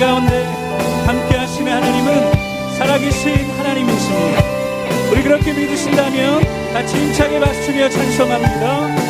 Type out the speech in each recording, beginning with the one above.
가운데 함께 하시는 하나님은 살아계신 하나님이십니다. 우리 그렇게 믿으신다면 같이 힘차게 박수며 찬송합니다.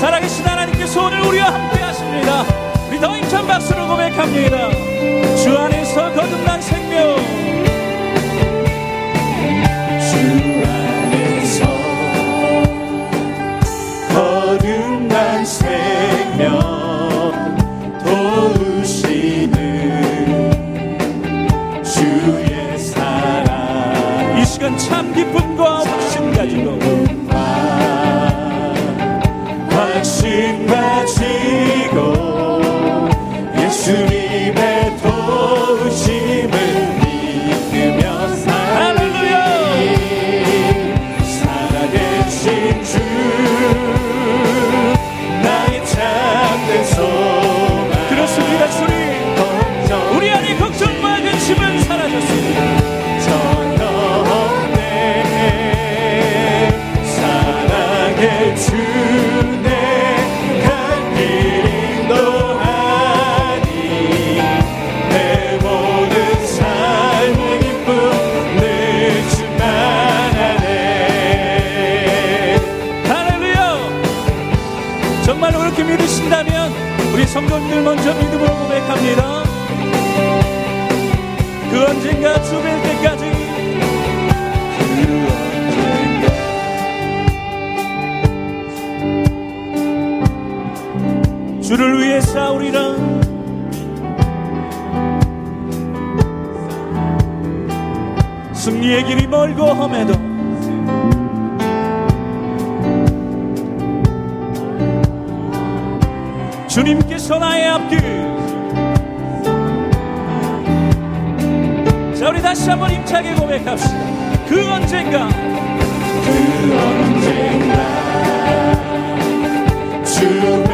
사랑해 주 그 성도님들 먼저 믿음으로 고백합니다. 그 언젠가 주뵐 때까지 그 주를 위해 싸우리라 승리의 길이 멀고 험해도 주님께서 나의 앞길. 자 우리 다시 한번 힘차게 고백합시다. 그 언젠가 그 언젠가 주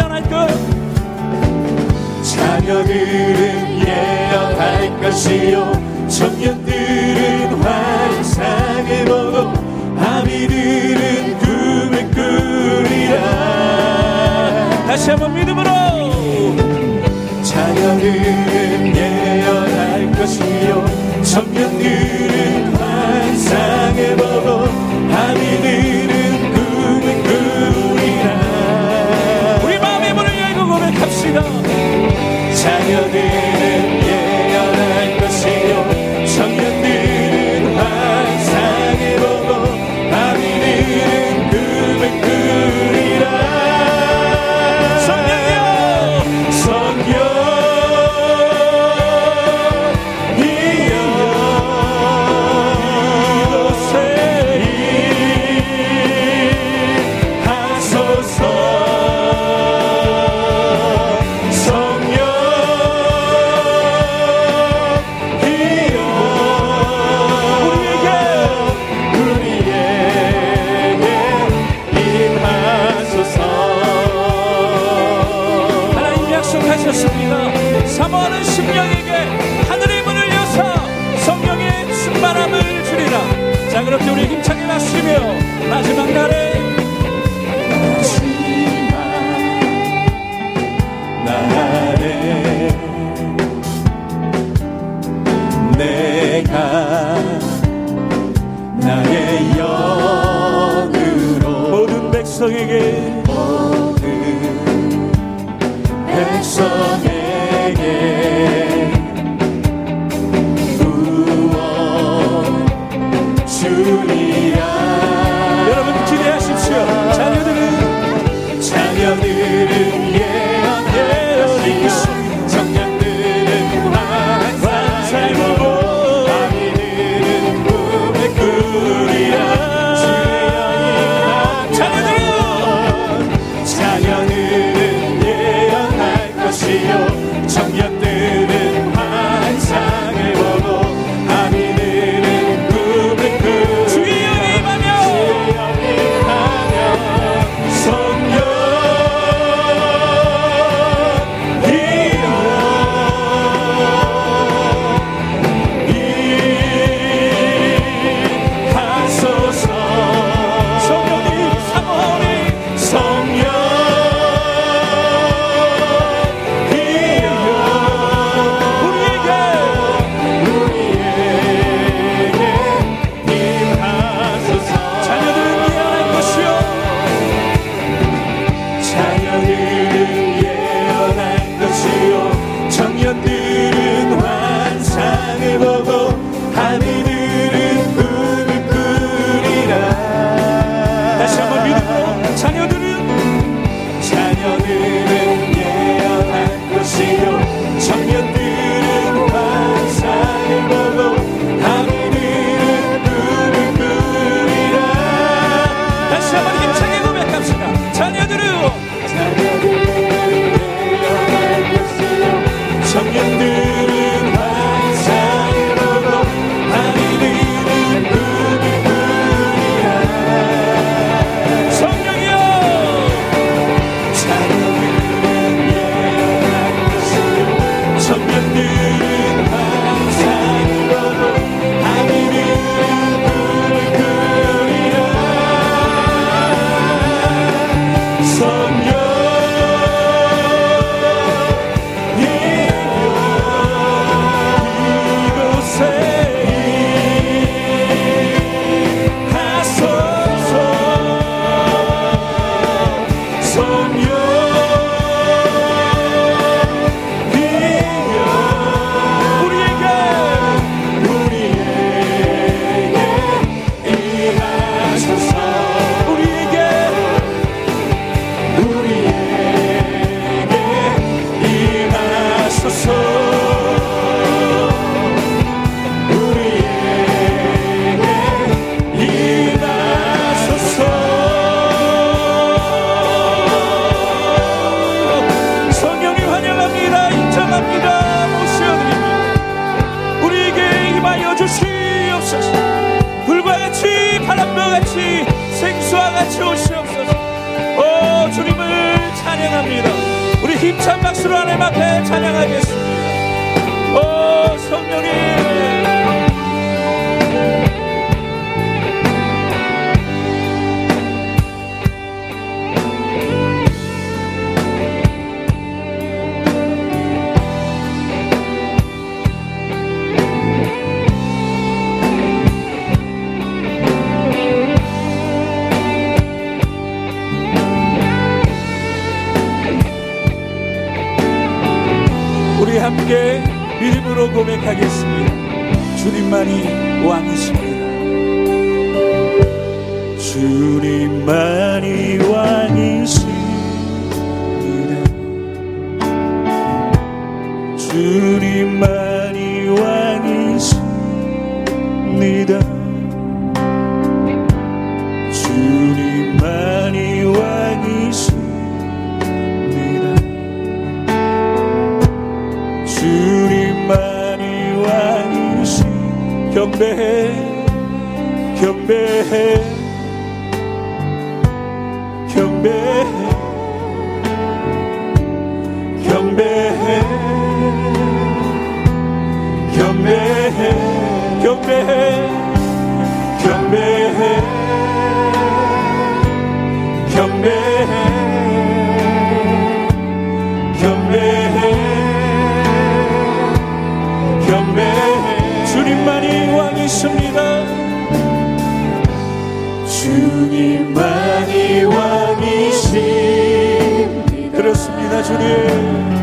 예언할 것. 자녀들은 예언할 것이요. 청년 여러분 기대하십시오. 자녀들은 자녀들은 자녀들 입으로 고백하겠습니다. 주님만이 왕이십니다. 주님만이 왕이십니다. 주님만이 왕이십니다. 경배해 경배해 경배해 경배해 경배해 경배해 경배해 믿습니다. 주님만이 왕이신 그렇습니다, 주님.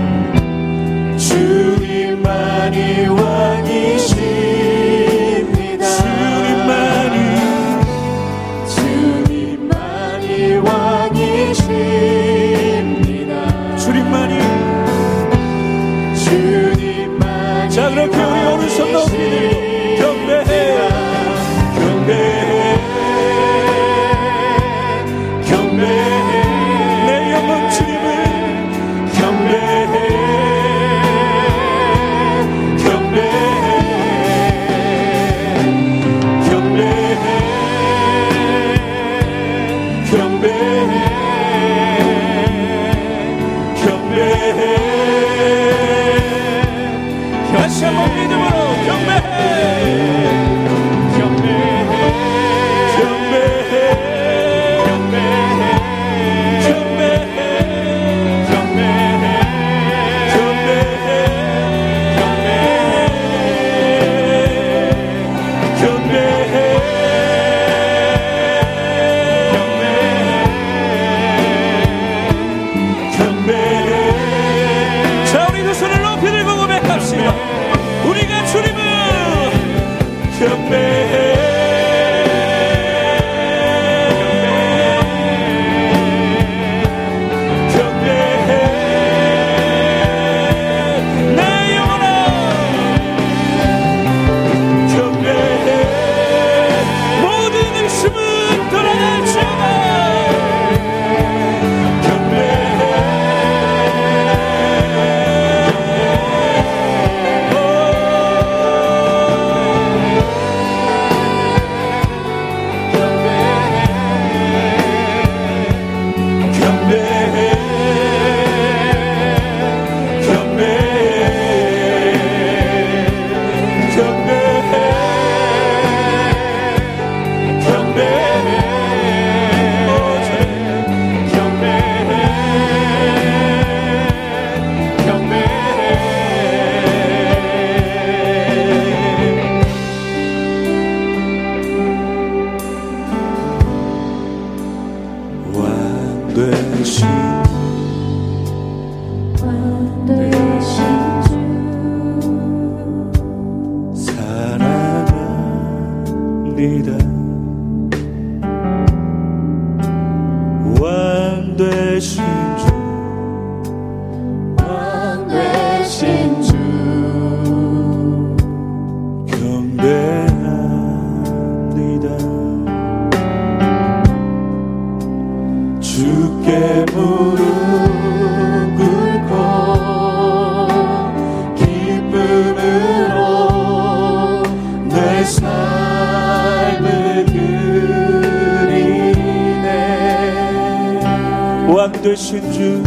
완되신 주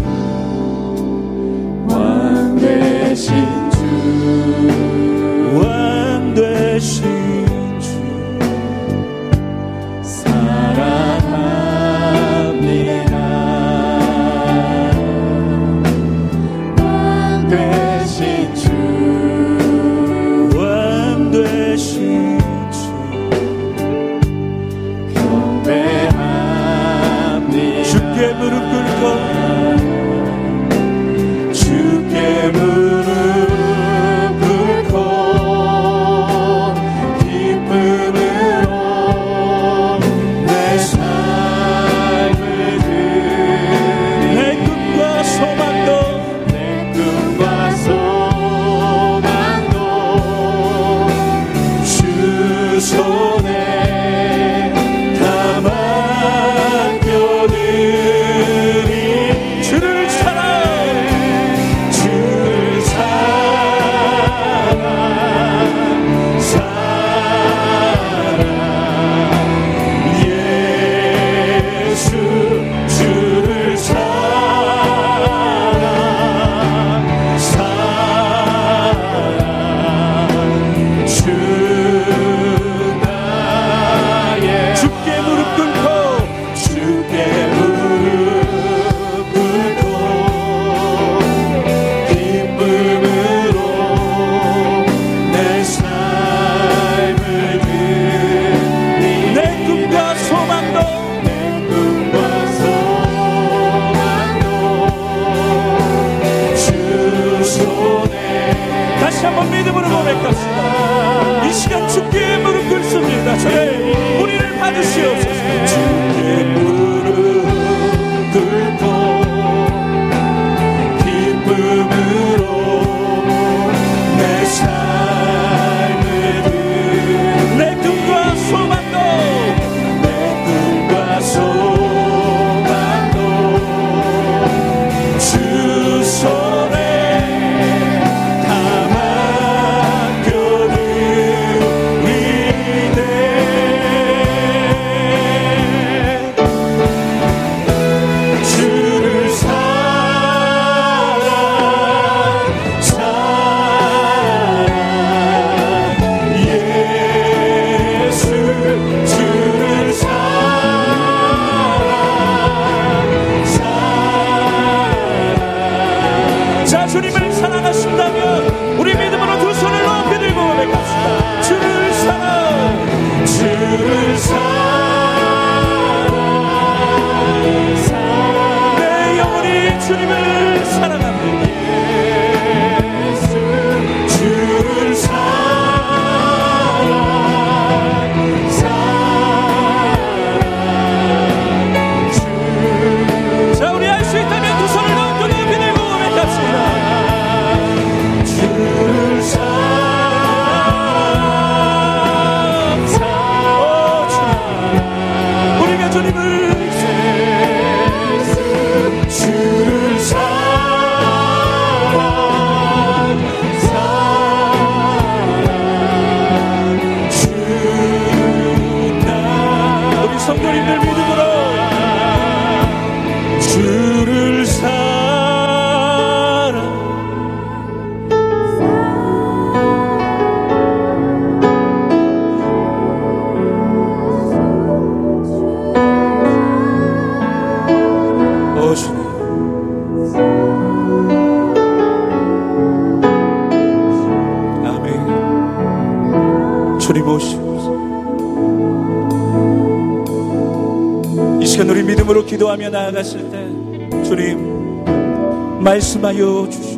Yeah. 주님을 사랑합니다. 성도님들 믿음으로 기도하며 나아갔을 때 주님 말씀하여 주시옵소서.